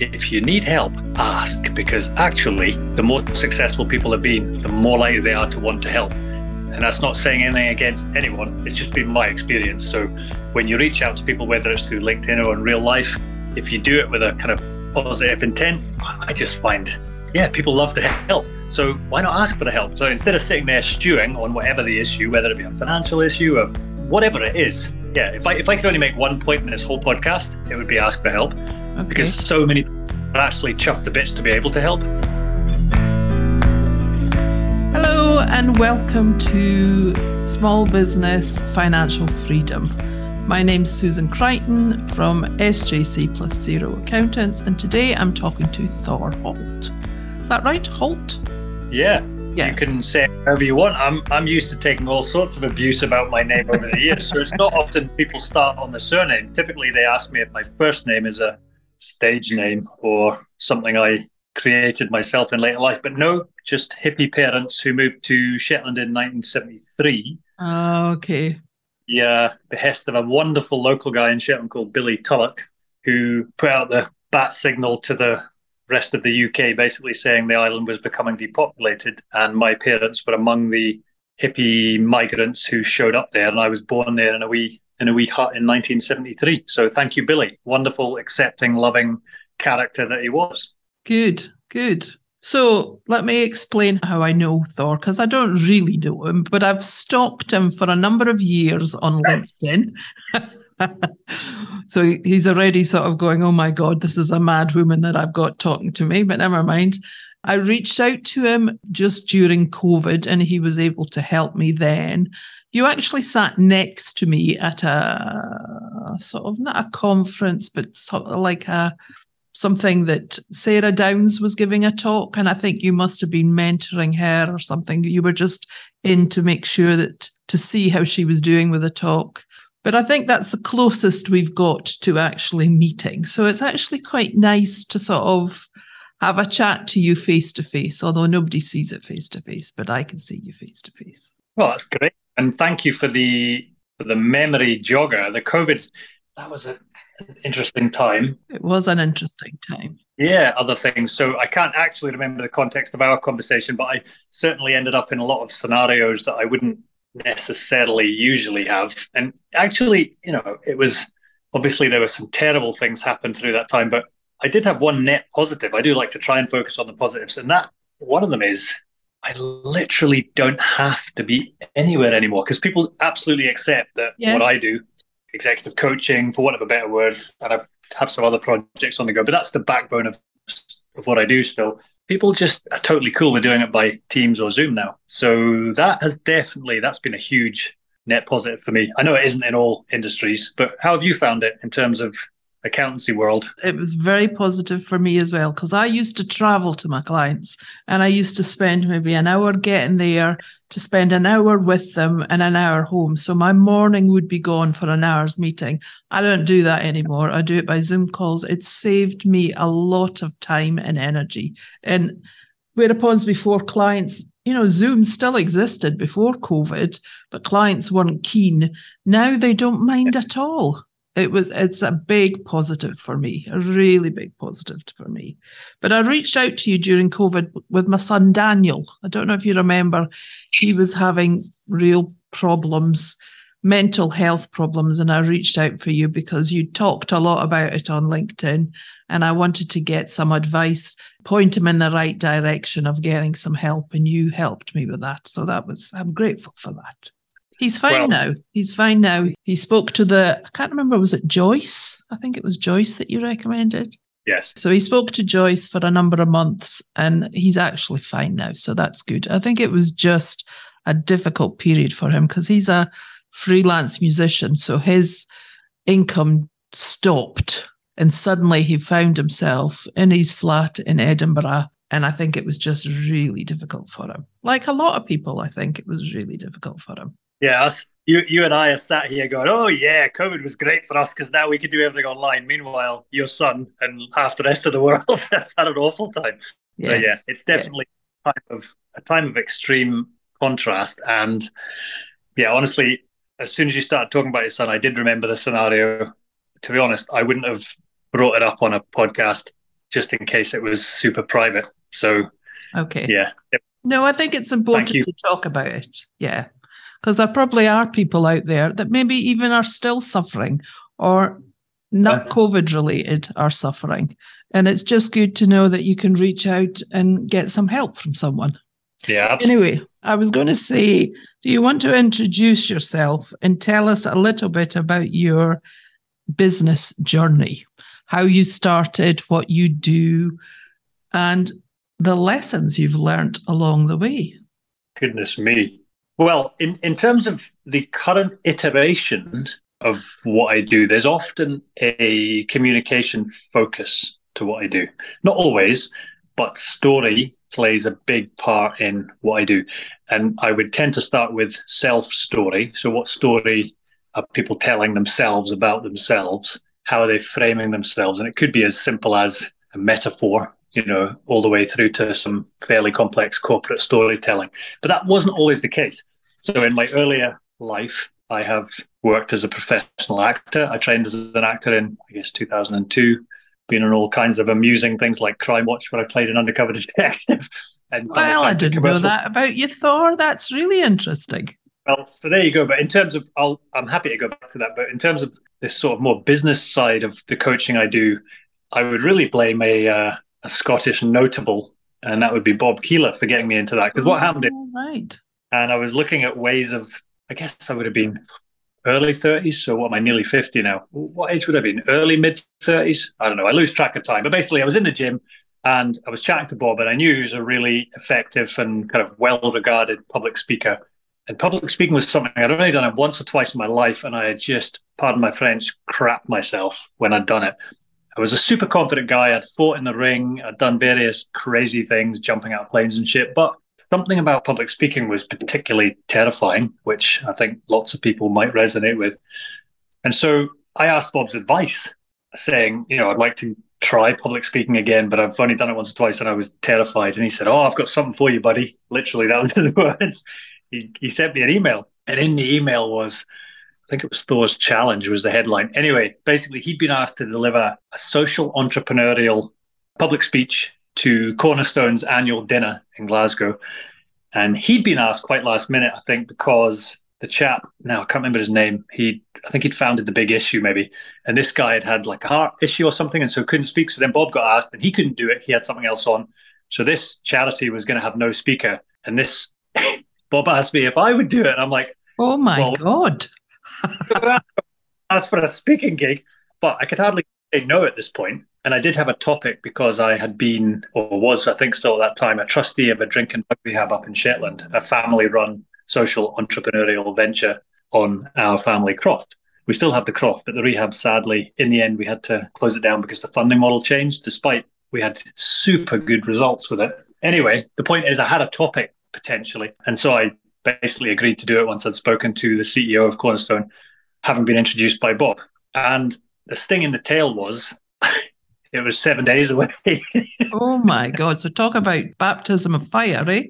if you need help, ask because actually, the more successful people have been, the more likely they are to want to help. And that's not saying anything against anyone, it's just been my experience. So when you reach out to people, whether it's through LinkedIn or in real life, if you do it with a kind of positive intent, I just find, yeah, people love to help. So why not ask for the help? So instead of sitting there stewing on whatever the issue, whether it be a financial issue or whatever it is, yeah, if I if I could only make one point in this whole podcast, it would be ask for help. Okay. Because so many are actually chuffed to bits to be able to help. Hello and welcome to Small Business Financial Freedom. My name's Susan Crichton from SJC Plus Zero Accountants, and today I'm talking to Thor Holt. Is that right, Holt? Yeah, yeah. You can say whatever you want. I'm I'm used to taking all sorts of abuse about my name over the years, so it's not often people start on the surname. Typically, they ask me if my first name is a stage name or something I created myself in later life. But no, just hippie parents who moved to Shetland in 1973. Oh, ah, okay. Yeah, behest of a wonderful local guy in Shetland called Billy Tulloch, who put out the bat signal to the rest of the UK, basically saying the island was becoming depopulated. And my parents were among the hippie migrants who showed up there. And I was born there in a wee in a wee hut in 1973. So thank you, Billy. Wonderful, accepting, loving character that he was. Good, good. So let me explain how I know Thor, because I don't really know him, but I've stalked him for a number of years on LinkedIn. so he's already sort of going, oh my God, this is a mad woman that I've got talking to me, but never mind. I reached out to him just during COVID and he was able to help me then. You actually sat next to me at a sort of not a conference, but sort of like a something that Sarah Downs was giving a talk, and I think you must have been mentoring her or something. You were just in to make sure that to see how she was doing with the talk. But I think that's the closest we've got to actually meeting. So it's actually quite nice to sort of have a chat to you face to face, although nobody sees it face to face, but I can see you face to face. Well, that's great. And thank you for the for the memory jogger. The COVID, that was an interesting time. It was an interesting time. Yeah, other things. So I can't actually remember the context of our conversation, but I certainly ended up in a lot of scenarios that I wouldn't necessarily usually have. And actually, you know, it was obviously there were some terrible things happened through that time, but I did have one net positive. I do like to try and focus on the positives. And that one of them is I literally don't have to be anywhere anymore because people absolutely accept that yes. what I do executive coaching, for want of a better word, and I've have some other projects on the go. But that's the backbone of of what I do still. People just are totally cool with doing it by Teams or Zoom now. So that has definitely that's been a huge net positive for me. I know it isn't in all industries, but how have you found it in terms of accountancy world. It was very positive for me as well because I used to travel to my clients and I used to spend maybe an hour getting there to spend an hour with them and an hour home. So my morning would be gone for an hour's meeting. I don't do that anymore. I do it by Zoom calls. It saved me a lot of time and energy. And whereupon before clients you know, Zoom still existed before COVID, but clients weren't keen. Now they don't mind at all it was it's a big positive for me a really big positive for me. But i reached out to you during covid with my son daniel. I don't know if you remember he was having real problems mental health problems and i reached out for you because you talked a lot about it on linkedin and i wanted to get some advice point him in the right direction of getting some help and you helped me with that. So that was i'm grateful for that He's fine well, now. He's fine now. He spoke to the, I can't remember, was it Joyce? I think it was Joyce that you recommended. Yes. So he spoke to Joyce for a number of months and he's actually fine now. So that's good. I think it was just a difficult period for him because he's a freelance musician. So his income stopped and suddenly he found himself in his flat in Edinburgh. And I think it was just really difficult for him. Like a lot of people, I think it was really difficult for him. Yeah, us, you, you and I are sat here going, oh, yeah, COVID was great for us because now we can do everything online. Meanwhile, your son and half the rest of the world has had an awful time. Yes. But yeah, it's definitely a time of a time of extreme contrast. And yeah, honestly, as soon as you started talking about your son, I did remember the scenario. To be honest, I wouldn't have brought it up on a podcast just in case it was super private. So, okay. Yeah. No, I think it's important to talk about it. Yeah. Because there probably are people out there that maybe even are still suffering or not. Uh-huh. COVID related are suffering. And it's just good to know that you can reach out and get some help from someone. Yeah. Absolutely. Anyway, I was going to say, do you want to introduce yourself and tell us a little bit about your business journey? How you started, what you do, and the lessons you've learned along the way? Goodness me. Well, in, in terms of the current iteration of what I do, there's often a communication focus to what I do. Not always, but story plays a big part in what I do. And I would tend to start with self story. So, what story are people telling themselves about themselves? How are they framing themselves? And it could be as simple as a metaphor, you know, all the way through to some fairly complex corporate storytelling. But that wasn't always the case. So, in my earlier life, I have worked as a professional actor. I trained as an actor in, I guess, 2002 been in all kinds of amusing things like Crime Watch, where I played an undercover detective. and well, I didn't know that about you, Thor. That's really interesting. Well, so there you go. But in terms of, I'll, I'm happy to go back to that. But in terms of this sort of more business side of the coaching I do, I would really blame a, uh, a Scottish notable, and that would be Bob Keiller for getting me into that. Because what happened? Oh, right. And I was looking at ways of, I guess I would have been early 30s. So what am I, nearly 50 now? What age would I have been? Early mid 30s? I don't know. I lose track of time. But basically, I was in the gym and I was chatting to Bob, and I knew he was a really effective and kind of well regarded public speaker. And public speaking was something I'd only done it once or twice in my life, and I had just, pardon my French, crap myself when I'd done it. I was a super confident guy. I'd fought in the ring. I'd done various crazy things, jumping out of planes and shit. But something about public speaking was particularly terrifying, which I think lots of people might resonate with. And so I asked Bob's advice, saying, you know, I'd like to try public speaking again, but I've only done it once or twice and I was terrified. And he said, Oh, I've got something for you, buddy. Literally, that was the words. He, he sent me an email. And in the email was, think it was Thor's Challenge was the headline. Anyway, basically, he'd been asked to deliver a social entrepreneurial public speech to Cornerstone's annual dinner in Glasgow. And he'd been asked quite last minute, I think, because the chap, now I can't remember his name, he I think he'd founded the big issue maybe. And this guy had had like a heart issue or something and so couldn't speak. So then Bob got asked and he couldn't do it. He had something else on. So this charity was going to have no speaker. And this Bob asked me if I would do it. And I'm like, Oh my well, God. ask for a speaking gig. But I could hardly say no at this point. And I did have a topic because I had been, or was, I think still at that time, a trustee of a drink and drug rehab up in Shetland, a family run social entrepreneurial venture on our family croft. We still have the croft, but the rehab, sadly, in the end, we had to close it down because the funding model changed, despite we had super good results with it. Anyway, the point is, I had a topic potentially. And so I basically agreed to do it once I'd spoken to the CEO of Cornerstone, having been introduced by Bob. And the sting in the tail was it was seven days away. oh my God. So talk about baptism of fire, eh?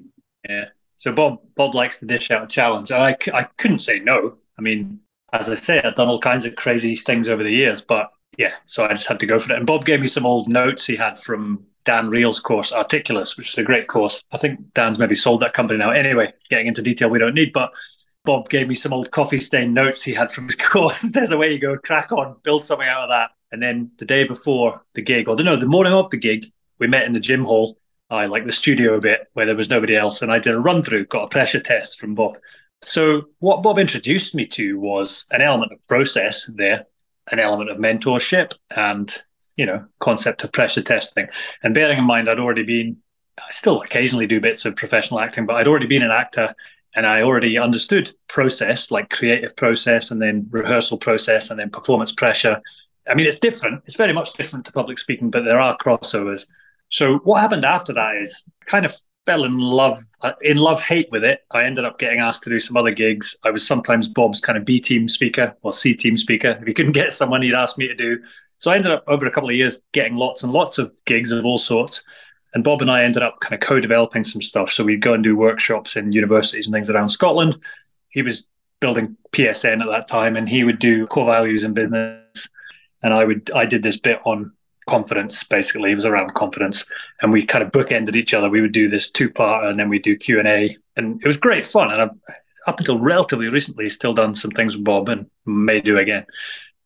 Yeah. So Bob Bob likes to dish out a challenge. I, I couldn't say no. I mean, as I say, I've done all kinds of crazy things over the years, but yeah, so I just had to go for it. And Bob gave me some old notes he had from Dan Reel's course, Articulus, which is a great course. I think Dan's maybe sold that company now. Anyway, getting into detail we don't need, but Bob gave me some old coffee stain notes he had from his course. Says, away you go, crack on, build something out of that. And then the day before the gig, or no, the morning of the gig, we met in the gym hall. I like the studio a bit where there was nobody else, and I did a run through, got a pressure test from Bob. So what Bob introduced me to was an element of process there, an element of mentorship, and you know, concept of pressure testing. And bearing in mind, I'd already been, I still occasionally do bits of professional acting, but I'd already been an actor and I already understood process, like creative process, and then rehearsal process, and then performance pressure, I mean, it's different. It's very much different to public speaking, but there are crossovers. So what happened after that is kind of fell in love, in love hate with it. I ended up getting asked to do some other gigs. I was sometimes Bob's kind of B team speaker or C team speaker. If he couldn't get someone, he'd ask me to do. So I ended up over a couple of years getting lots and lots of gigs of all sorts. And Bob and I ended up kind of co-developing some stuff. So we'd go and do workshops in universities and things around Scotland. He was building PSN at that time, and he would do core values in business and I would I did this bit on confidence. Basically, it was around confidence, and we kind of bookended each other. We would do this two part, and then we'd do Q and A, and it was great fun. And I, up until relatively recently, still done some things with Bob, and may do again.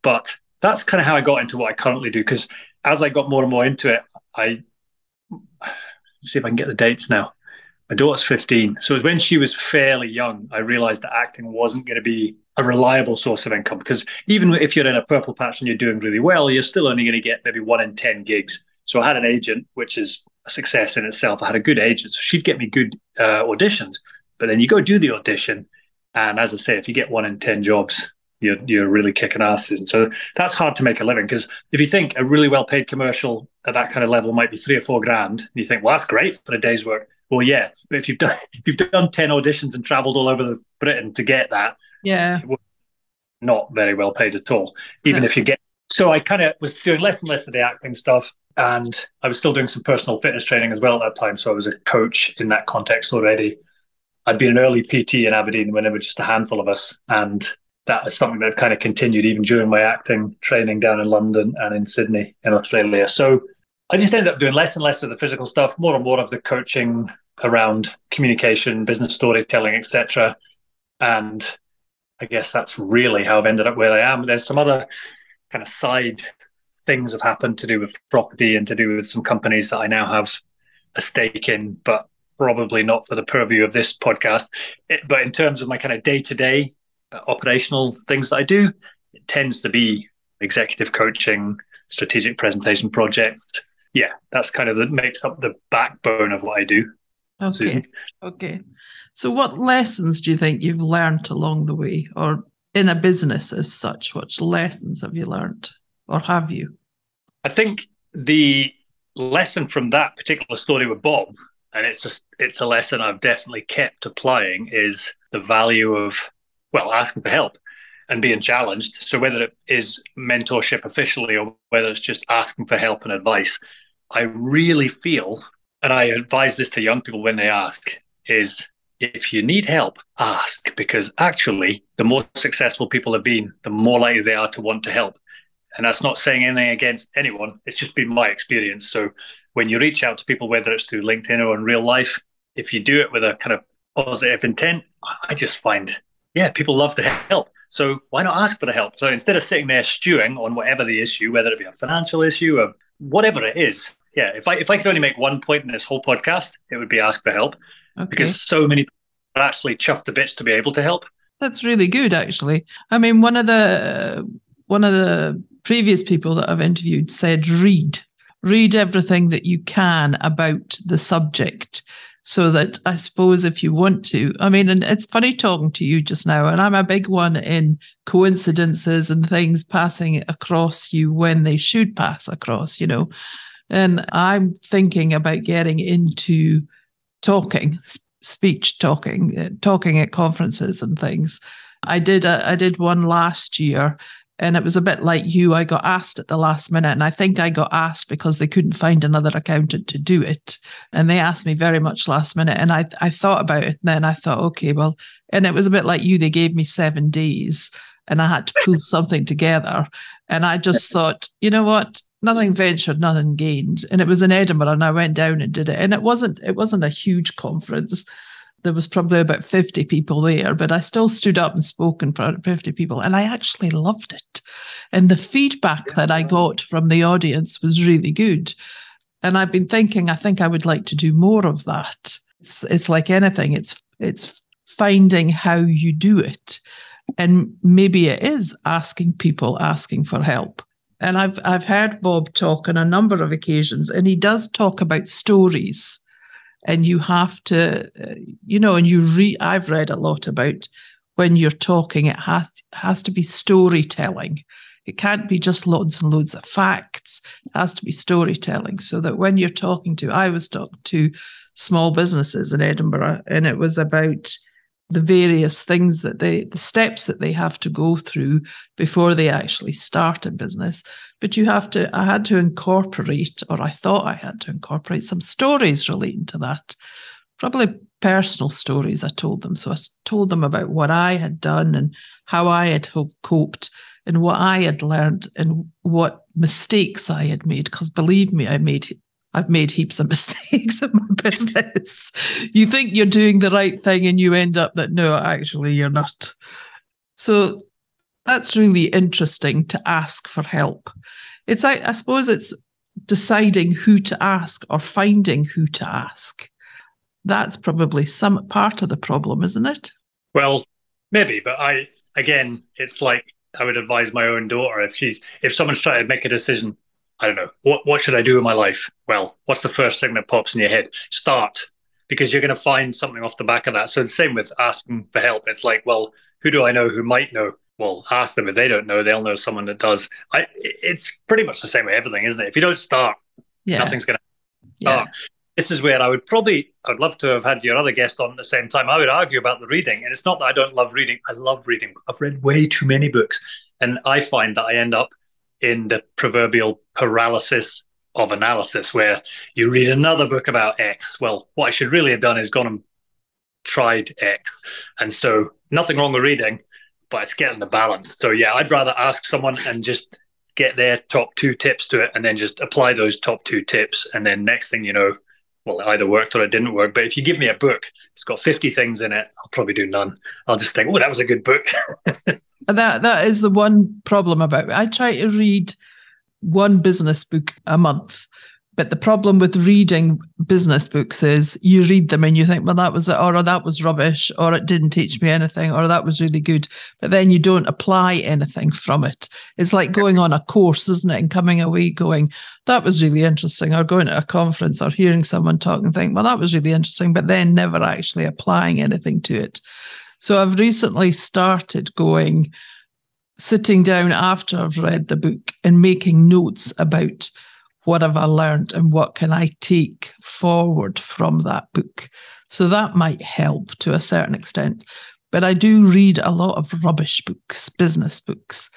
But that's kind of how I got into what I currently do. Because as I got more and more into it, I see if I can get the dates now. My daughter's 15. So it was when she was fairly young, I realized that acting wasn't going to be a reliable source of income. Because even if you're in a purple patch and you're doing really well, you're still only going to get maybe one in 10 gigs. So I had an agent, which is a success in itself. I had a good agent. So she'd get me good uh, auditions. But then you go do the audition. And as I say, if you get one in 10 jobs, you're, you're really kicking asses. And so that's hard to make a living because if you think a really well paid commercial at that kind of level might be three or four grand, and you think, well, that's great for a day's work. Well, yeah, but if you've done if you've done ten auditions and travelled all over Britain to get that, yeah, not very well paid at all. Even no. if you get. So I kind of was doing less and less of the acting stuff, and I was still doing some personal fitness training as well at that time. So I was a coach in that context already. I'd been an early PT in Aberdeen when there were just a handful of us, and that is something that kind of continued even during my acting training down in London and in Sydney in Australia. So I just ended up doing less and less of the physical stuff, more and more of the coaching around communication, business storytelling, etc. And I guess that's really how I've ended up where I am. There's some other kind of side things have happened to do with property and to do with some companies that I now have a stake in, but probably not for the purview of this podcast. It, but in terms of my kind of day to day Uh, operational things that I do, it tends to be executive coaching, strategic presentation project. Yeah, that's kind of that makes up the backbone of what I do. Okay. Susan. Okay. So, what lessons do you think you've learned along the way, or in a business as such? What lessons have you learned, or have you? I think the lesson from that particular story with Bob, and it's just it's a lesson I've definitely kept applying, is the value of well asking for help and being challenged. So whether it is mentorship officially or whether it's just asking for help and advice, I really feel and I advise this to young people when they ask, is if you need help, ask, because actually, the more successful people have been, the more likely they are to want to help. And that's not saying anything against anyone, it's just been my experience. So when you reach out to people, whether it's through LinkedIn or in real life, if you do it with a kind of positive intent, I just find, yeah, people love to help. So why not ask for the help? So instead of sitting there stewing on whatever the issue, whether it be a financial issue or whatever it is, yeah, if I if I could only make one point in this whole podcast, it would be ask for help okay. because so many people are actually chuffed to bits to be able to help. That's really good, actually. I mean, one of the one of the previous people that I've interviewed said, read, read everything that you can about the subject. So that I suppose if you want to, I mean, and it's funny talking to you just now, and I'm a big one in coincidences and things passing across you when they should pass across, you know. And I'm thinking about getting into talking, speech talking, uh, talking at conferences and things. I did a, I did one last year and it was a bit like you. I got asked at the last minute, and I think I got asked because they couldn't find another accountant to do it, and they asked me very much last minute. And I I thought about it, and then I thought, okay, well, and it was a bit like you. They gave me seven days, and I had to pull something together, and I just thought, you know what, nothing ventured, nothing gained. And it was in Edinburgh, and I went down and did it. And it wasn't it wasn't a huge conference. There was probably about 50 people there, but I still stood up and spoke in front of 50 people, and I actually loved it. And the feedback that I got from the audience was really good. And I've been thinking, I think I would like to do more of that. It's it's like anything, it's it's finding how you do it. And maybe it is asking people asking for help and I've I've heard Bob talk on a number of occasions, and he does talk about stories. And you have to, uh, you know, and you read. I've read a lot about when you're talking. It has has to be storytelling. It can't be just loads and loads of facts. It has to be storytelling, so that when you're talking to, I was talking to small businesses in Edinburgh, and it was about the various things that they, the steps that they have to go through before they actually start a business. But you have to, I had to incorporate, or I thought I had to incorporate some stories relating to that. Probably personal stories I told them. So I told them about what I had done and how I had coped. and what I had learned and what mistakes I had made. Because believe me, I made I've made heaps of mistakes in my business. you think you're doing the right thing and you end up that no, actually you're not. So that's really interesting to ask for help. It's I, I suppose it's deciding who to ask or finding who to ask. That's probably some part of the problem, isn't it? Well, maybe, but I again, it's like I would advise my own daughter if she's if someone's trying to make a decision. I don't know what what should I do in my life. Well, what's the first thing that pops in your head? Start because you're going to find something off the back of that. So the same with asking for help. It's like, well, who do I know who might know? Well, ask them if they don't know, they'll know someone that does. I, it's pretty much the same with everything, isn't it? If you don't start, yeah. nothing's going to start. Yeah this is where I would probably, I'd love to have had your other guest on at the same time. I would argue about the reading. And it's not that I don't love reading, I love reading. I've read way too many books. And I find that I end up in the proverbial paralysis of analysis, where you read another book about X. Well, what I should really have done is gone and tried X. And so nothing wrong with reading, but it's getting the balance. So yeah, I'd rather ask someone and just get their top two tips to it and then just apply those top two tips. And then next thing you know, well, it either worked or it didn't work. But if you give me a book, it's got 50 things in it, I'll probably do none. I'll just think, oh, that was a good book. that That is the one problem about it. I try to read one business book a month but the problem with reading business books is you read them and you think, well, that was it, or, or that was rubbish, or it didn't teach me anything, or that was really good. But then you don't apply anything from it. It's like going on a course, isn't it? And coming away going, that was really interesting, or going to a conference or hearing someone talk and think, well, that was really interesting, but then never actually applying anything to it. So I've recently started going, sitting down after I've read the book and making notes about what have I learned and what can I take forward from that book? So that might help to a certain extent. But I do read a lot of rubbish books, business books,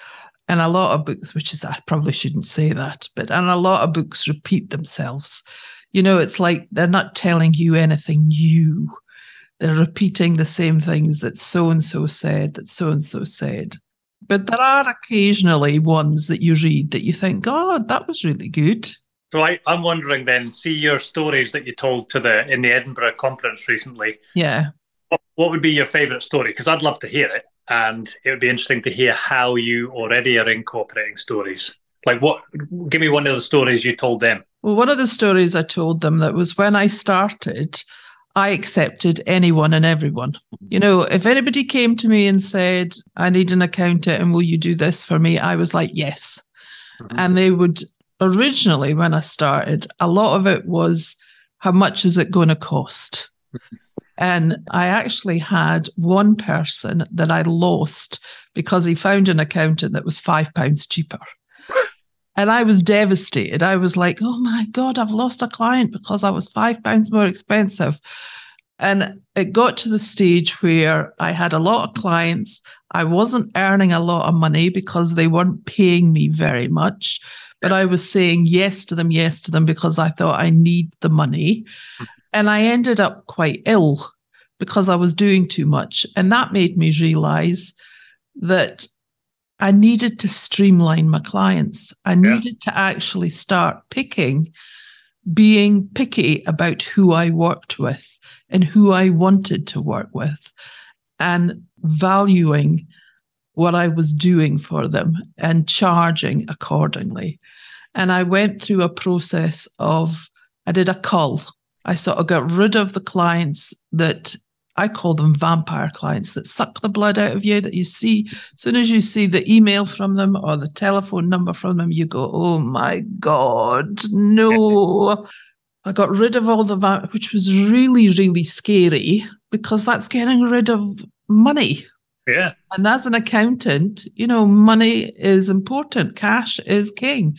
and a lot of books, which is, I probably shouldn't say that, but and a lot of books repeat themselves. You know, it's like they're not telling you anything new. They're repeating the same things that so and so said, that so and so said. But there are occasionally ones that you read that you think, oh, that was really good. So I, I'm wondering then, see your stories that you told to the in the Edinburgh conference recently. Yeah. What, what would be your favourite story? Because I'd love to hear it, and it would be interesting to hear how you already are incorporating stories. Like what? Give me one of the stories you told them. Well, one of the stories I told them that was when I started. I accepted anyone and everyone. You know, if anybody came to me and said, I need an accountant and will you do this for me? I was like, yes. Mm-hmm. And they would originally, when I started, a lot of it was how much is it going to cost? And I actually had one person that I lost because he found an accountant that was five pounds cheaper. And I was devastated. I was like, oh my God, I've lost a client because I was five pounds more expensive. And it got to the stage where I had a lot of clients. I wasn't earning a lot of money because they weren't paying me very much, but I was saying yes to them, yes to them because I thought I need the money. And I ended up quite ill because I was doing too much. And that made me realize that I needed to streamline my clients. I needed yeah. to actually start picking, being picky about who I worked with and who I wanted to work with and valuing what I was doing for them and charging accordingly. And I went through a process of, I did a cull. I sort of got rid of the clients that I call them vampire clients that suck the blood out of you that you see. As soon as you see the email from them or the telephone number from them, you go, oh my God, no. I got rid of all the va- which was really, really scary because that's getting rid of money. Yeah. And as an accountant, you know, money is important. Cash is king.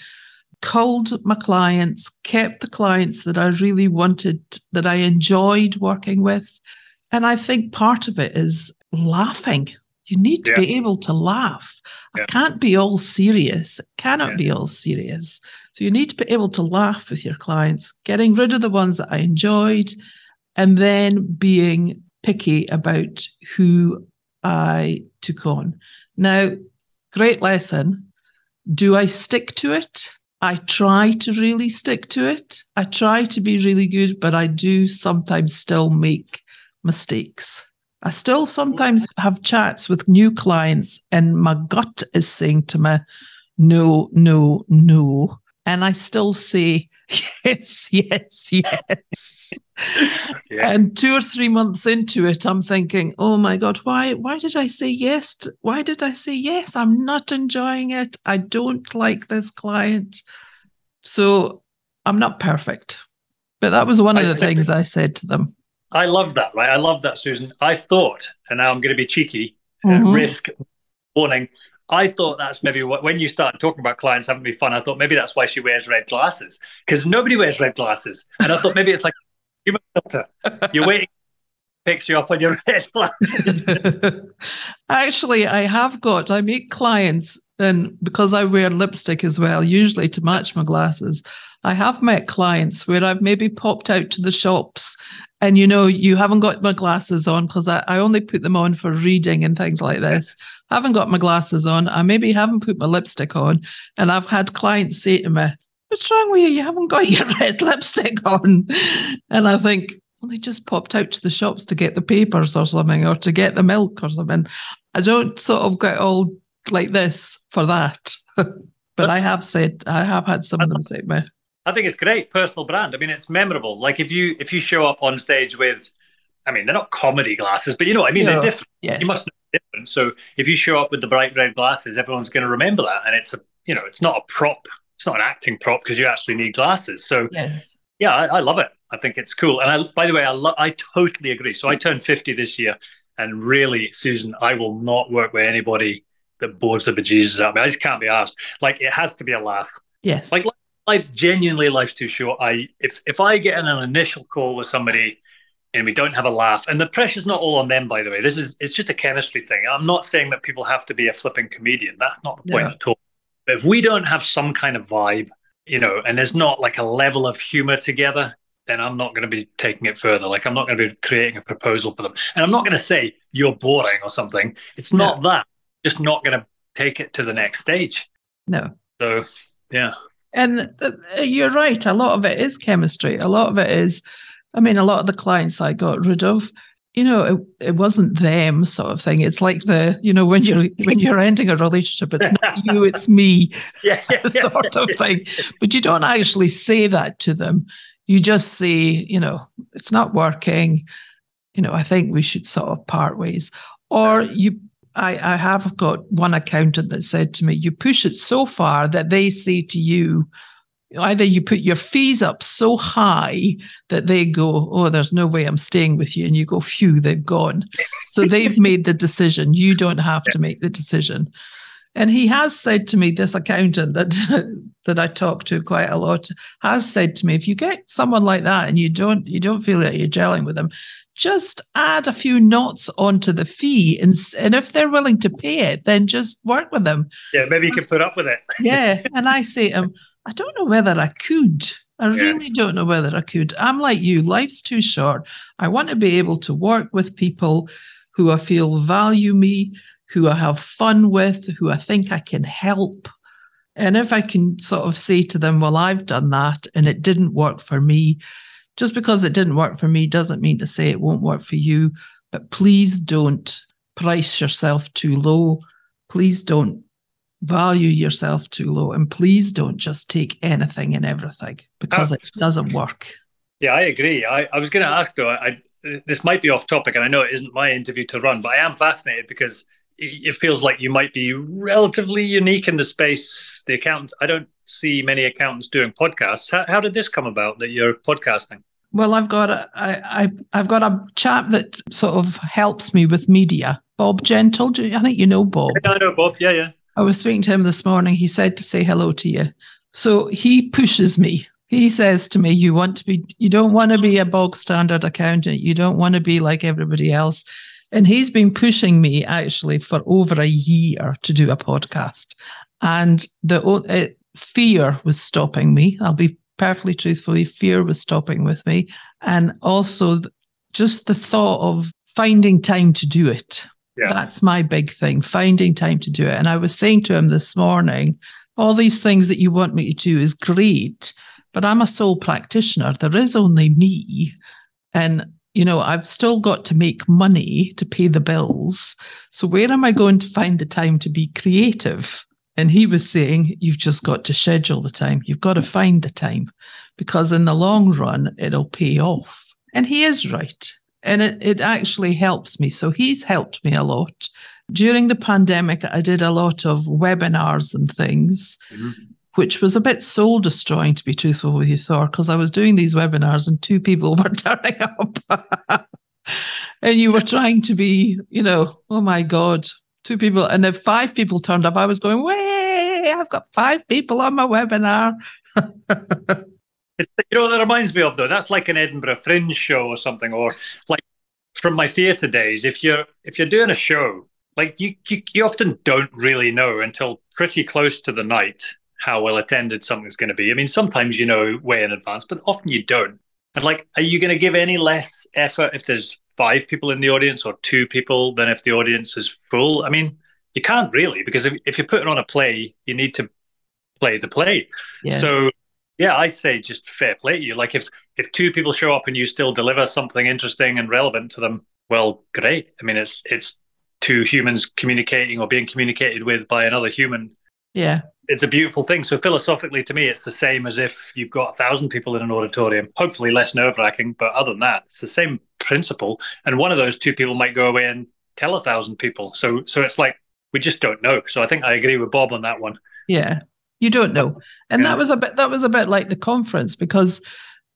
Called my clients, kept the clients that I really wanted, that I enjoyed working with, and I think part of it is laughing. You need to yeah. be able to laugh. Yeah. I can't be all serious. It cannot yeah. be all serious. So you need to be able to laugh with your clients, getting rid of the ones that I enjoyed, and then being picky about who I took on. Now, great lesson. Do I stick to it? I try to really stick to it. I try to be really good, but I do sometimes still make mistakes. I still sometimes have chats with new clients, and my gut is saying to me, no, no, no. And I still say, yes, yes, yes. yeah. And two or three months into it, I'm thinking, oh my God, why why did I say yes? To, why did I say yes? I'm not enjoying it. I don't like this client. So I'm not perfect. But that was one of the I, things I said to them. I love that, right? I love that, Susan. I thought, and now I'm going to be cheeky, uh, mm-hmm. uh, risk warning. I thought that's maybe what, when you start talking about clients having me fun, I thought maybe that's why she wears red glasses because nobody wears red glasses. And I thought maybe it's like human filter. You're waiting, picks you up on your red glasses. Actually, I have got, I meet clients, and because I wear lipstick as well, usually to match my glasses, I have met clients where I've maybe popped out to the shops and you know you haven't got my glasses on because I, I only put them on for reading and things like this. I haven't got my glasses on. I maybe haven't put my lipstick on. And i've had clients say to me what's wrong with you? You haven't got your red lipstick on. And i think well they just popped out to the shops to get the papers or something or to get the milk or something. I don't sort of get all like this for that. But i have said i have had some of them say to me I think it's great personal brand. I mean, it's memorable. Like if you if you show up on stage with, I mean, they're not comedy glasses, but you know, I mean, they're different. Yes. You must know different. So if you show up with the bright red glasses, everyone's going to remember that, and it's a you know, it's not a prop. It's not an acting prop because you actually need glasses. So yes. yeah, I, I, love it. I think it's cool. And I, by the way, I lo- I totally agree. So I mm. turned fifty this year, and really, Susan, I will not work with anybody that bores the bejesus out of me. I just can't be asked. Like it has to be a laugh. Yes. Like like genuinely life's too short. I if if I get in an initial call with somebody and we don't have a laugh, and the pressure's not all on them, by the way. This is it's just a chemistry thing. I'm not saying that people have to be a flipping comedian. That's not the point yeah. at all. But if we don't have some kind of vibe, you know, and there's not like a level of humor together, then I'm not going to be taking it further. Like I'm not going to be creating a proposal for them, and I'm not going to say you're boring or something. It's not no. that. Just not going to take it to the next stage. No. So yeah. And you're right. A lot of it is chemistry. A lot of it is, I mean, a lot of the clients I got rid of, you know, it, it wasn't them sort of thing. It's like the, you know, when you're when you're ending a relationship, it's not you, it's me, yeah, sort of thing. But you don't actually say that to them. You just say, you know, it's not working. You know, I think we should sort of part ways. Or you I, I have got one accountant that said to me, you push it so far that they say to you, either you put your fees up so high that they go, Oh, there's no way I'm staying with you. And you go, Phew, they've gone. So they've made the decision. You don't have to make the decision. And he has said to me, this accountant that that I talk to quite a lot has said to me, if you get someone like that and you don't you don't feel that you're gelling with them, just add a few knots onto the fee and, and if they're willing to pay it then just work with them. Yeah maybe you can put up with it. Yeah and i say to him i don't know whether i could. I yeah. really don't know whether i could. I'm like you life's too short. I want to be able to work with people who i feel value me who i have fun with who i think i can help. And if i can sort of say to them well i've done that and it didn't work for me just because it didn't work for me doesn't mean to say it won't work for you. But please don't price yourself too low. Please don't value yourself too low. And please don't just take anything and everything because it doesn't work. Yeah, I agree. I, I was going to ask though, I, this might be off topic, and I know it isn't my interview to run, but I am fascinated because it feels like you might be relatively unique in the space. The accountants, I don't see many accountants doing podcasts. How, how did this come about that you're podcasting? Well, I've got a, I, I, I've got a chap that sort of helps me with media. Bob Gentle, Do you I think you know Bob. I know Bob. Yeah, yeah. I was speaking to him this morning. He said to say hello to you. So he pushes me. He says to me, "You want to be, you don't want to be a bog standard accountant. You don't want to be like everybody else." And he's been pushing me actually for over a year to do a podcast. And the uh, fear was stopping me. I'll be perfectly truthfully, fear was stopping with me. And also just the thought of finding time to do it. Yeah. That's my big thing, finding time to do it. And I was saying to him this morning, all these things that you want me to do is great, but I'm a sole practitioner. There is only me. And, you know, I've still got to make money to pay the bills. So where am I going to find the time to be creative? And he was saying, you've just got to schedule the time. You've got to find the time because in the long run, it'll pay off. And he is right. And it, it actually helps me. So he's helped me a lot. During the pandemic, I did a lot of webinars and things, Mhm. which was a bit soul destroying, to be truthful with you, Thor, because I was doing these webinars and two people were turning up. and you were trying to be, you know, oh my God, two people. And if five people turned up, I was going, way, I've got five people on my webinar. You know that reminds me of though? That's like an Edinburgh Fringe show or something, or like from my theatre days. If you're if you're doing a show, like you, you you often don't really know until pretty close to the night how well attended something's going to be. I mean, sometimes you know way in advance, but often you don't. And like, are you going to give any less effort if there's five people in the audience or two people than if the audience is full? I mean, you can't really because if, if you're putting on a play, you need to play the play. Yes. So yeah, I'd say just fair play to you. Like if if two people show up and you still deliver something interesting and relevant to them, well, great. I mean, it's it's two humans communicating or being communicated with by another human. yeah. It's a beautiful thing. So philosophically, to me, it's the same as if you've got a thousand people in an auditorium. Hopefully, less nerve wracking, but other than that, it's the same principle. And one of those two people might go away and tell a thousand people. So so it's like we just don't know. So I think I agree with Bob on that one. Yeah. You don't know. And Yeah. that was a bit that was a bit like the conference because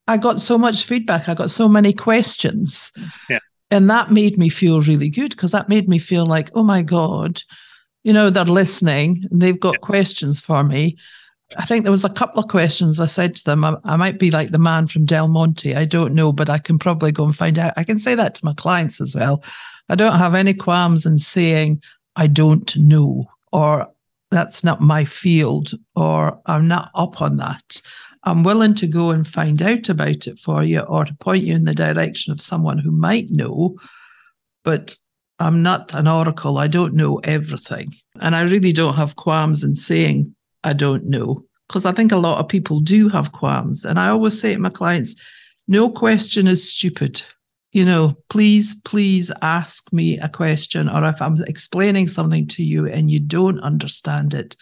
I got so much feedback. I got so many questions. Yeah. And that made me feel really good because that made me feel like, oh my God, you know, they're listening and they've got questions for me. I think there was a couple of questions I said to them. I, I might be like the man from Del Monte. I don't know, but I can probably go and find out. I can say that to my clients as well. I don't have any qualms in saying I don't know or that's not my field or I'm not up on that. I'm willing to go and find out about it for you or to point you in the direction of someone who might know, but I'm not an oracle. I don't know everything. And I really don't have qualms in saying I don't know because I think a lot of people do have qualms. And I always say to my clients, no question is stupid. You know, please, please ask me a question. Or if I'm explaining something to you and you don't understand it,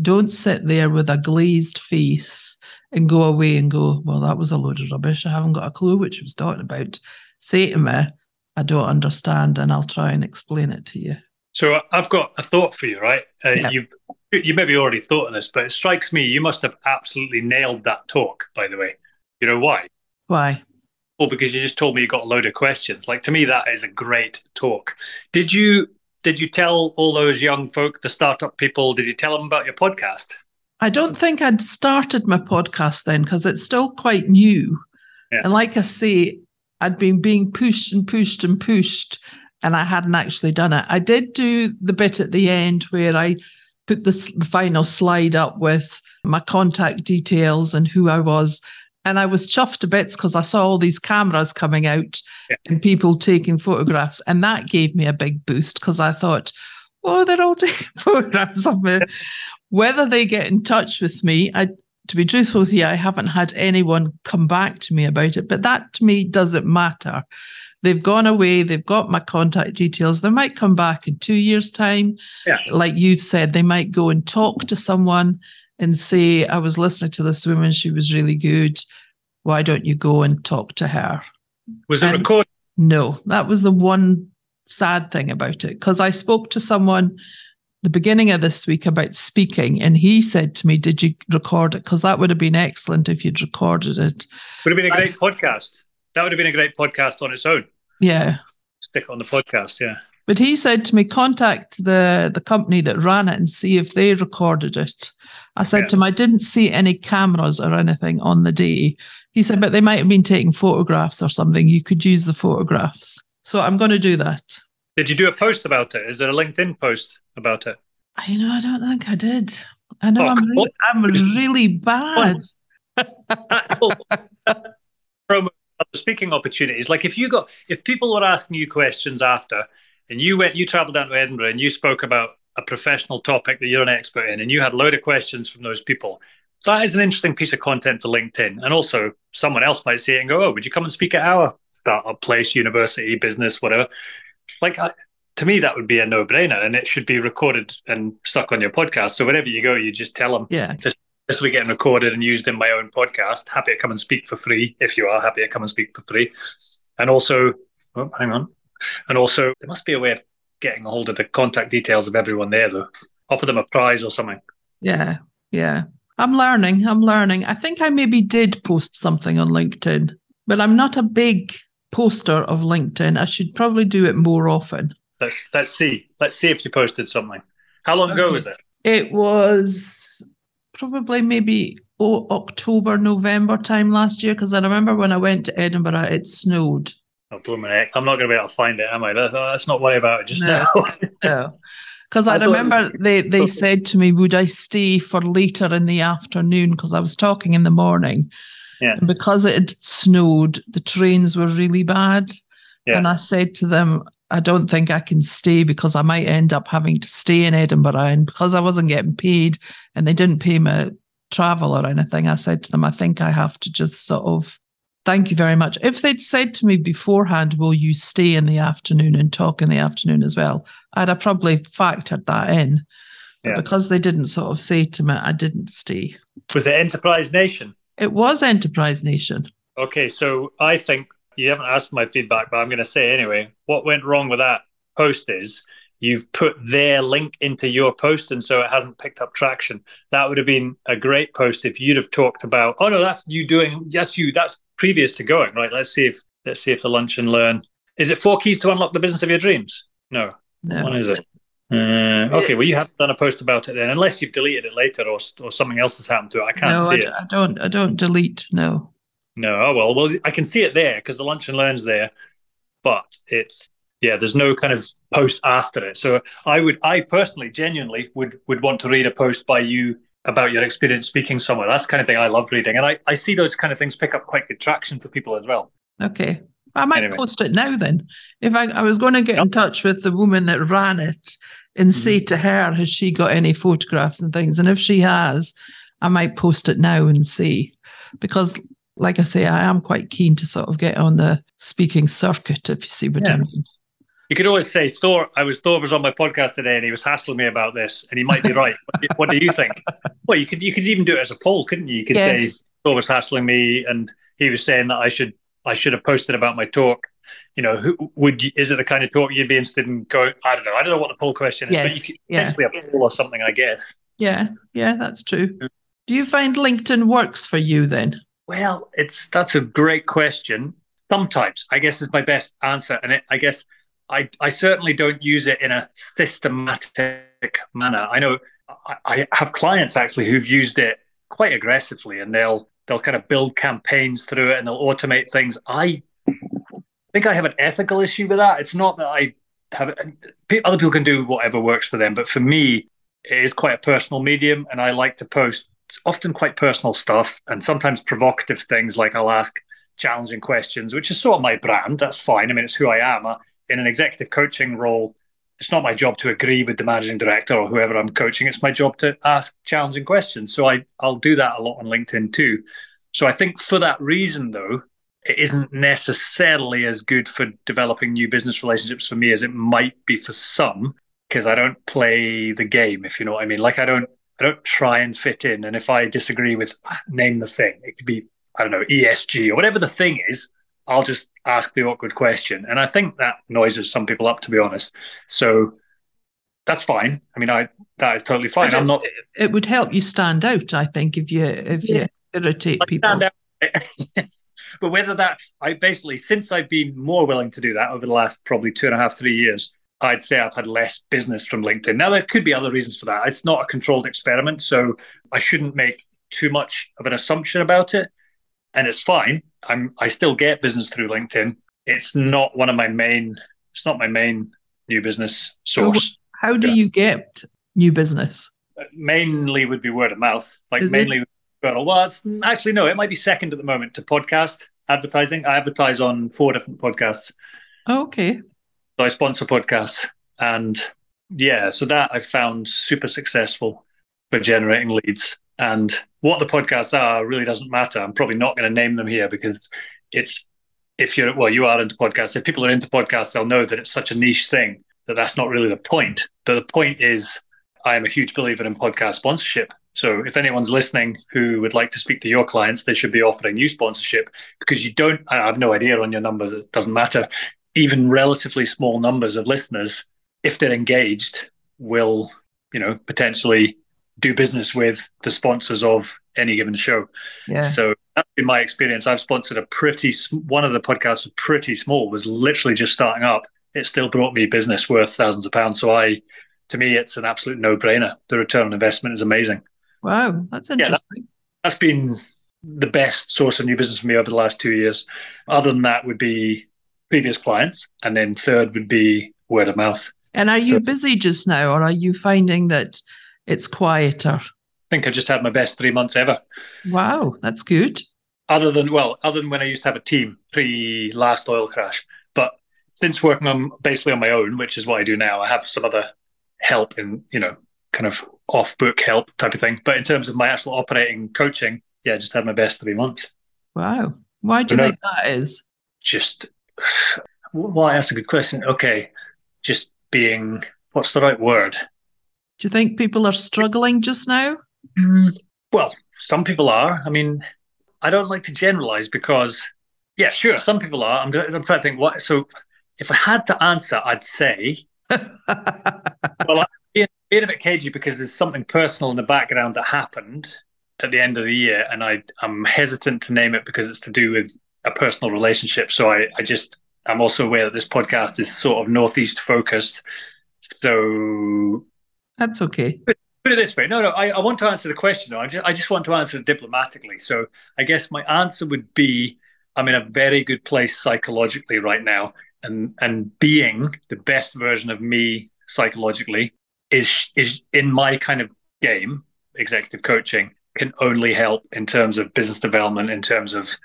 don't sit there with a glazed face and go away and go, well, that was a load of rubbish. I haven't got a clue what she was talking about. Say to me, I don't understand, and I'll try and explain it to you. So I've got a thought for you, right? Uh, Yeah. You've you maybe already thought of this, but it strikes me you must have absolutely nailed that talk. By the way, you know why? Why? Well, because you just told me you got a load of questions. Like to me, that is a great talk. Did you did you tell all those young folk, the startup people, did you tell them about your podcast? I don't think I'd started my podcast then because it's still quite new. Yeah. And like I say, I'd been being pushed and pushed and pushed, and I hadn't actually done it. I did do the bit at the end where I put the, the final slide up with my contact details and who I was. And I was chuffed to bits because I saw all these cameras coming out Yeah. and people taking photographs. And that gave me a big boost because I thought, oh, they're all taking photographs of me. Whether they get in touch with me, I to be truthful with you, I haven't had anyone come back to me about it, but that to me doesn't matter. They've gone away, they've got my contact details. They might come back in two years' time. Yeah. Like you've said, they might go and talk to someone and say, I was listening to this woman, she was really good. Why don't you go and talk to her? Was it recorded? No, that was the one sad thing about it because I spoke to someone the beginning of this week about speaking, and he said to me, "Did you record it? Because that would have been excellent if you'd recorded it." Would have been a great That's- podcast. That would have been a great podcast on its own. Yeah, Stick it on the podcast, yeah. but he said to me, "Contact the the company that ran it and see if they recorded it." I said Yeah. to him, "I didn't see any cameras or anything on the day." He said, "But they might have been taking photographs or something. You could use the photographs." So I'm going to do that. Did you do a post about it? Is there a LinkedIn post about it? You know, I don't think I did. I know Oh, I'm, really, I'm really bad. Promo speaking opportunities. Like if you got if people were asking you questions after and you went, you traveled down to Edinburgh and you spoke about a professional topic that you're an expert in, and you had a load of questions from those people. That is an interesting piece of content to LinkedIn. And also, someone else might see it and go, Oh, would you come and speak at our startup place, university, business, whatever? Like, to me, that would be a no brainer and it should be recorded and stuck on your podcast. So, wherever you go, you just tell them, Yeah. this this will be getting recorded and used in my own podcast. Happy to come and speak for free if you are happy to come and speak for free. And also, oh, hang on. And also, there must be a way of getting a hold of the contact details of everyone there, though. Offer them a prize or something. Yeah. Yeah. I'm learning. I'm learning. I think I maybe did post something on LinkedIn, but I'm not a big poster of LinkedIn. I should probably do it more often. Let's let's see. Let's see if you posted something. How long ago was it? It was probably maybe oh, October, November time last year because I remember when I went to Edinburgh, it snowed. Oh, heck. I'm not going to be able to find it, am I? Let's, not worry about it just No. now. No. Because I, I thought remember they, they said to me, would I stay for later in the afternoon? Because I was talking in the morning. Yeah. And because it had snowed, the trains were really bad. Yeah. And I said to them, I don't think I can stay because I might end up having to stay in Edinburgh. And because I wasn't getting paid and they didn't pay my travel or anything, I said to them, I think I have to just sort of thank you very much. If they'd said to me beforehand, will you stay in the afternoon and talk in the afternoon as well? I'd have probably factored that in. But Yeah. because they didn't sort of say to me, I didn't stay. was it Enterprise Nation? It was Enterprise Nation. Okay, so I think you haven't asked my feedback, but I'm going to say anyway. What went wrong with that post is you've put their link into your post, and so it hasn't picked up traction. That would have been a great post if you'd have talked about. Oh no, that's you doing. Yes, you. That's previous to going. Right. Let's see if let's see if the lunch and learn. Is it four keys to unlock the business of your dreams? No. No. What is it? Uh, okay, well, you haven't done a post about it then, unless you've deleted it later or or something else has happened to it. I can't no, see I, it. I don't. I don't delete. No. No, oh well, well, I can see it there because the lunch and learns there, but it's yeah, there's no kind of post after it. So I would, I personally, genuinely would would want to read a post by you about your experience speaking somewhere. That's the kind of thing I love reading, and I I see those kind of things pick up quite good traction for people as well. Okay. I might Anyway. post it now then. If I, I was going to get in touch with the woman that ran it and say Mm-hmm. to her, has she got any photographs and things? And if she has, I might post it now and see. Because, like I say, I am quite keen to sort of get on the speaking circuit, if you see what I mean. You could always say Thor. I was Thor was on my podcast today, and he was hassling me about this, and he might be right. what, do, what do you think? Well, you could you could even do it as a poll, couldn't you? You could say Thor was hassling me, and he was saying that I should I should have posted about my talk. You know, who would you, is it the kind of talk you'd be interested in going? I don't know. I don't know what the poll question is, but Yes, you could yeah. potentially a poll or something, I guess. Yeah. Yeah, that's true. Do you find LinkedIn works for you then? Well, it's that's a great question. Sometimes, I guess, is my best answer, and it, I guess I I certainly don't use it in a systematic manner. I know I, I have clients actually who've used it quite aggressively, and they'll they'll kind of build campaigns through it and they'll automate things. I think I have an ethical issue with that. It's not that I have other people can do whatever works for them, but for me, it is quite a personal medium, and I like to post often quite personal stuff and sometimes provocative things. Like I'll ask challenging questions, which is sort of my brand. That's fine. I mean, it's who I am. Uh, in an executive coaching role, it's not my job to agree with the managing director or whoever I'm coaching. It's my job to ask challenging questions. So I, I'll do that a lot on LinkedIn too. So I think for that reason, though, it isn't necessarily as good for developing new business relationships for me as it might be for some because I don't play the game, if you know what I mean. Like I don't, I don't try and fit in. And if I disagree with ah, name the thing, it could be I don't know ESG or whatever the thing is. I'll just ask the awkward question, and I think that noises some people up, to be honest. So that's fine. I mean, I that is totally fine. I'm it- not It would help you stand out, I think, if you if you irritate I people. but whether that I basically since I've been more willing to do that over the last probably two and a half, three years, I'd say I've had less business from LinkedIn. Now there could be other reasons for that. It's not a controlled experiment, so I shouldn't make too much of an assumption about it. And it's fine. I'm I still get business through LinkedIn. It's not one of my main it's not my main new business source. How do you get new business? mainly would be word of mouth. Like Is mainly, well, well, it's actually no. It might be second at the moment to podcast advertising. I advertise on four different podcasts. Oh, okay. I sponsor podcasts. And yeah, so that I found super successful for generating leads. And what the podcasts are really doesn't matter. I'm probably not going to name them here because it's if you're well, you are into podcasts. If people are into podcasts, they'll know that it's such a niche thing that that's not really the point. But the point is, I am a huge believer in podcast sponsorship. So if anyone's listening who would like to speak to your clients, they should be offering you sponsorship because you don't. I have no idea on your numbers. It doesn't matter. Even relatively small numbers of listeners, if they're engaged, will you know potentially do business with the sponsors of any given show. Yeah. So that's been my experience. I've sponsored a pretty one of the podcasts was pretty small, was literally just starting up. It still brought me business worth thousands of pounds. So I, to me, it's an absolute no brainer. The return on investment is amazing. Wow, that's interesting. Yeah, that, that's been the best source of new business for me over the last two years. Other than that, would be previous clients, and then third would be word of mouth. And are you so, busy just now, or are you finding that it's quieter? I think I've just had my best three months ever. Wow, that's good. Other than well, other than when I used to have a team pre last oil crash, but since working on basically on my own, which is what I do now, I have some other help in you know kind of off book help type of thing. But in terms of my actual operating coaching, yeah, I just had my best three months. Wow, why do you think that is? Just well, that's a good question. Okay, just being what's the right word? Do you think people are struggling just now? Mm, well, some people are. I mean, I don't like to generalize because, yeah, sure, some people are. I'm, I'm trying to think what. So, if I had to answer, I'd say, well, I'm being, being a bit cagey because there's something personal in the background that happened at the end of the year, and I, I'm hesitant to name it because it's to do with a personal relationship. So I, I just, I'm also aware that this podcast is sort of northeast focused. So that's okay. Put, put it this way. No, no, I, I want to answer the question. I just, I just want to answer it diplomatically. So I guess my answer would be I'm in a very good place psychologically right now. And, and being the best version of me psychologically is, is in my kind of game, executive coaching, can only help in terms of business development, in terms of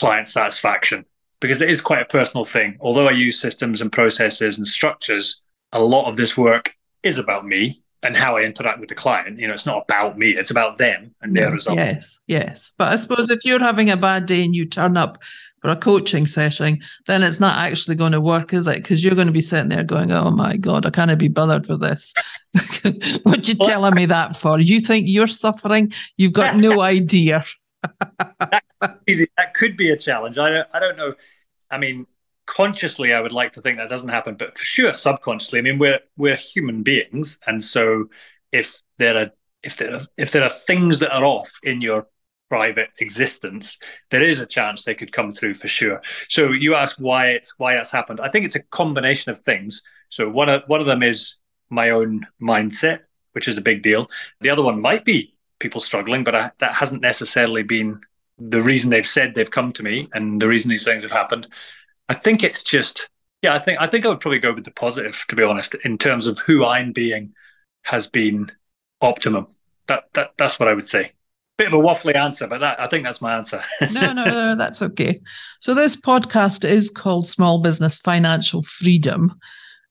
client satisfaction, because it is quite a personal thing. Although I use systems and processes and structures, a lot of this work is about me and how I interact with the client. You know, it's not about me; it's about them and their results. Yes, yes. But I suppose if you're having a bad day and you turn up for a coaching session, then it's not actually going to work, is it? Because you're going to be sitting there going, "Oh my god, I can't be bothered with this." what you telling me that for? You think you're suffering? You've got no idea. that, that could be a challenge. I don't. I don't know. I mean, consciously i would like to think that doesn't happen but for sure subconsciously i mean we're we're human beings and so if there are if there are if there are things that are off in your private existence there is a chance they could come through for sure so you ask why it's why that's happened i think it's a combination of things so one of one of them is my own mindset which is a big deal the other one might be people struggling but I, that hasn't necessarily been the reason they've said they've come to me and the reason these things have happened I think it's just yeah, I think I think I would probably go with the positive, to be honest, in terms of who I'm being has been optimum. That that that's what I would say. Bit of a waffly answer, but that I think that's my answer. no, no, no, that's okay. So this podcast is called Small Business Financial Freedom.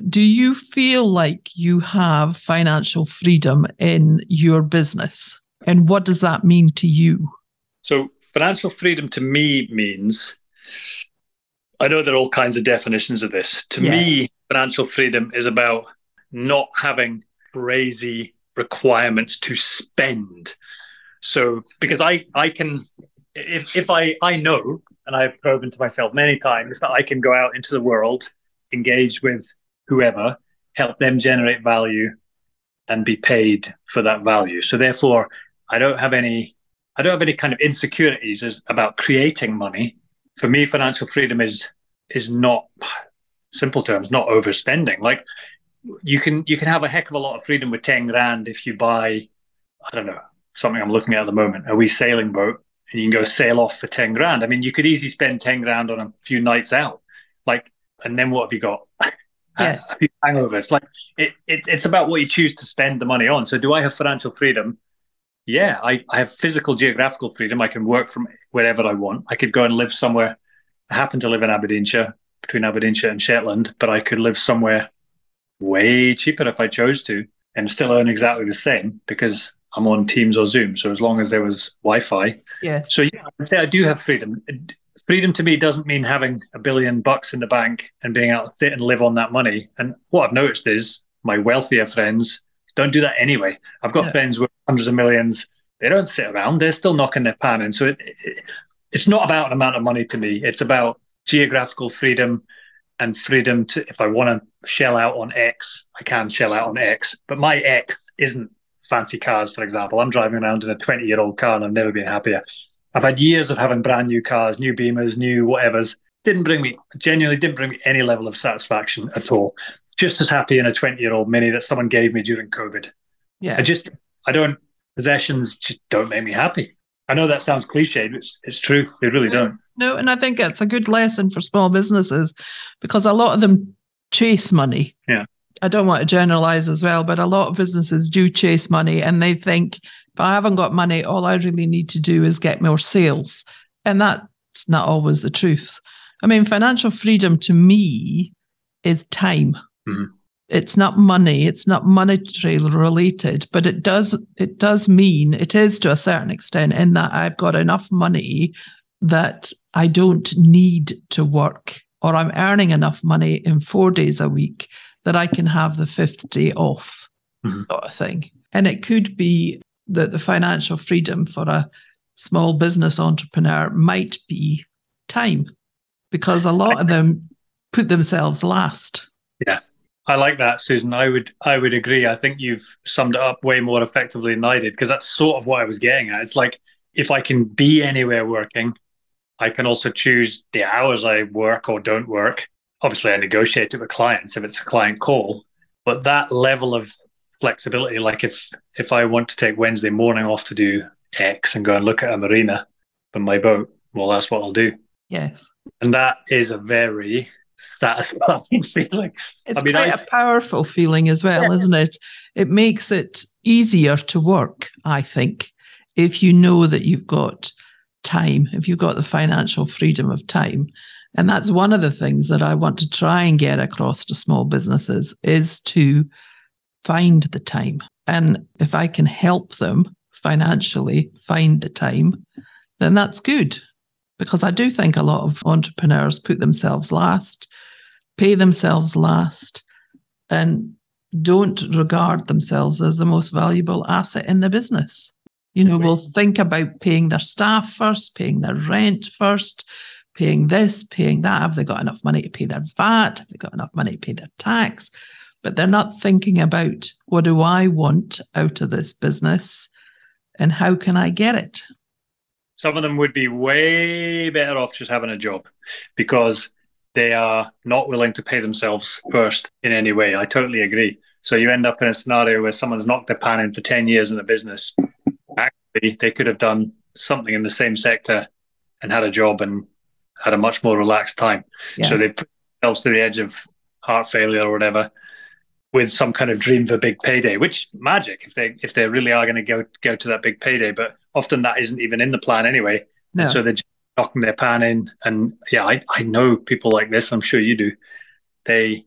Do you feel like you have financial freedom in your business? And what does that mean to you? So financial freedom to me means I know there are all kinds of definitions of this. To yeah. me, financial freedom is about not having crazy requirements to spend. So because I I can if if I I know and I've proven to myself many times that I can go out into the world, engage with whoever, help them generate value and be paid for that value. So therefore I don't have any I don't have any kind of insecurities as about creating money for me, financial freedom is is not simple terms, not overspending. Like you can you can have a heck of a lot of freedom with ten grand if you buy, I don't know, something I'm looking at at the moment, a wee sailing boat, and you can go sail off for ten grand. I mean, you could easily spend ten grand on a few nights out, like, and then what have you got? Yes. a few hangovers. Like it, it, it's about what you choose to spend the money on. So, do I have financial freedom? Yeah, I, I have physical geographical freedom. I can work from wherever I want. I could go and live somewhere. I happen to live in Aberdeenshire. between Aberdeenshire and Shetland, but I could live somewhere way cheaper if I chose to and still earn exactly the same because I'm on Teams or Zoom. So as long as there was Wi-Fi. Yes. So yeah, I'd say I do have freedom. Freedom to me doesn't mean having a billion bucks in the bank and being able to sit and live on that money. And what I've noticed is my wealthier friends don't do that anyway. I've got friends with hundreds of millions. They don't sit around. They're still knocking their pan in. So it, it, it's not about an amount of money to me. It's about geographical freedom and freedom to if I want to shell out on X, I can shell out on X. But my X isn't fancy cars, for example. I'm driving around in a 20 year old car and I've never been happier. I've had years of having brand new cars, new Beamers, new whatevers. Didn't bring me, genuinely didn't bring me any level of satisfaction at all. Just as happy in a 20 year old Mini that someone gave me during COVID. Yeah. I just, I don't, possessions just don't make me happy. I know that sounds cliche, but it's, it's true. They really don't. No, and I think it's a good lesson for small businesses because a lot of them chase money. Yeah. I don't want to generalize as well, but a lot of businesses do chase money and they think if I haven't got money, all I really need to do is get more sales. And that's not always the truth. I mean, financial freedom to me is time. Mm-hmm. It's not money, it's not monetary related, but it does it does mean it is to a certain extent in that I've got enough money that I don't need to work or I'm earning enough money in four days a week that I can have the fifth day off, Mhm. sort of thing. And it could be that the financial freedom for a small business entrepreneur might be time because a lot of them put themselves last. I like that, Susan. I would I would agree. I think you've summed it up way more effectively than I did because that's sort of what I was getting at. It's like if I can be anywhere working, I can also choose the hours I work or don't work. Obviously, I negotiate it with clients if it's a client call, but that level of flexibility, like if if I want to take Wednesday morning off to do X and go and look at a marina from my boat, well, that's what I'll do, Yes. and that is a very satisfying feeling. It's I mean, quite I- a powerful feeling as well, isn't it? It makes it easier to work, I think, if you know that you've got time, if you've got the financial freedom of time. And that's one of the things that I want to try and get across to small businesses is to find the time. And if I can help them financially find the time, then that's good. Because I do think a lot of entrepreneurs put themselves last pay themselves last and don't regard themselves as the most valuable asset in the business. You know, will think about paying their staff first, paying their rent first, paying this, paying that. Have they got enough money to pay their VAT? Have they got enough money to pay their tax? But they're not thinking about what do I want out of this business and how can I get it? Some of them would be way better off just having a job because they are not willing to pay themselves first in any way. I totally agree. So you end up in a scenario where someone's knocked their pan in for 10 years in the business. Actually, they could have done something in the same sector and had a job and had a much more relaxed time. Yeah. So they put themselves to the edge of heart failure or whatever with some kind of dream of a big payday, which magic if they if they really are going to go go to that big payday. But often that isn't even in the plan anyway. No. So they're just knocking their pan in. And yeah, I, I know people like this. I'm sure you do. They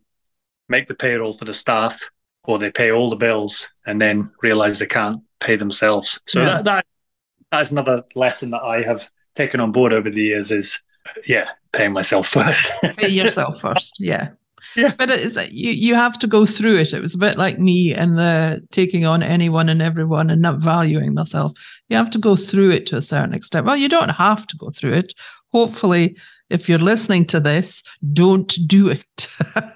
make the payroll for the staff or they pay all the bills and then realize they can't pay themselves. So Yeah. that, that that's another lesson that I have taken on board over the years is yeah, paying myself first. pay yourself first. Yeah. Yeah. But it's you you have to go through it. It was a bit like me and the taking on anyone and everyone and not valuing myself. You have to go through it to a certain extent. Well, you don't have to go through it. Hopefully, if you're listening to this, don't do it.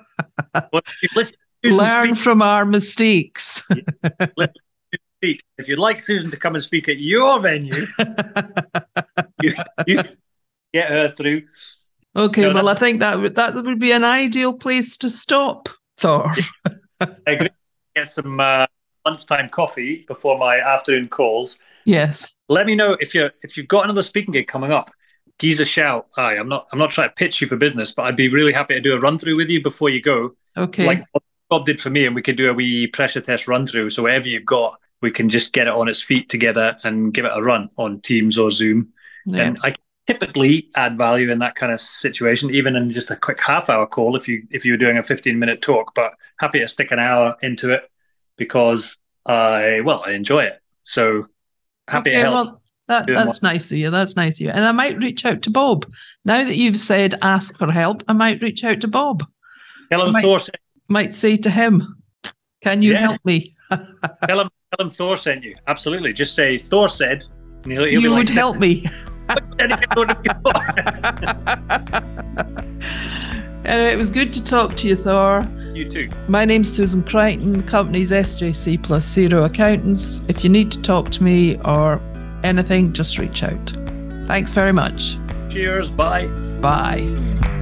Well, if you listen to Susan Learn from our mistakes. speak. If you'd like Susan to come and speak at your venue, you, you get her through. Okay, No, well, I think that would that would be an ideal place to stop, Thor. I agree. Get some uh, lunchtime coffee before my afternoon calls. yes. Let me know if you if you've got another speaking gig coming up. Give us a shout. Hi, I'm not I'm not trying to pitch you for business, but I'd be really happy to do a run through with you before you go, Okay. like what Bob did for me, and we could do a wee pressure test run through. So whatever you've got, we can just get it on its feet together and give it a run on Teams or Zoom. Yeah. And I typically add value in that kind of situation, even in just a quick half hour call if you if you're doing a 15 minute talk. But happy to stick an hour into it because I well I enjoy it. So happy okay, to help. Well, that, that's nice of you. That's nice of you. And I might reach out to Bob. Now that you've said ask for help, I might reach out to Bob. Tell him might, Thor might say to him, Can you yeah. help me? tell him tell him Thor sent you. Absolutely. Just say Thor said. He'll, he'll you would like, help me. it was good to talk to you, Thor. You too. My name's Susan Crichton. The company's SJC plus zero accountants. If you need to talk to me or anything, just reach out. Thanks very much. Cheers. Bye. Bye.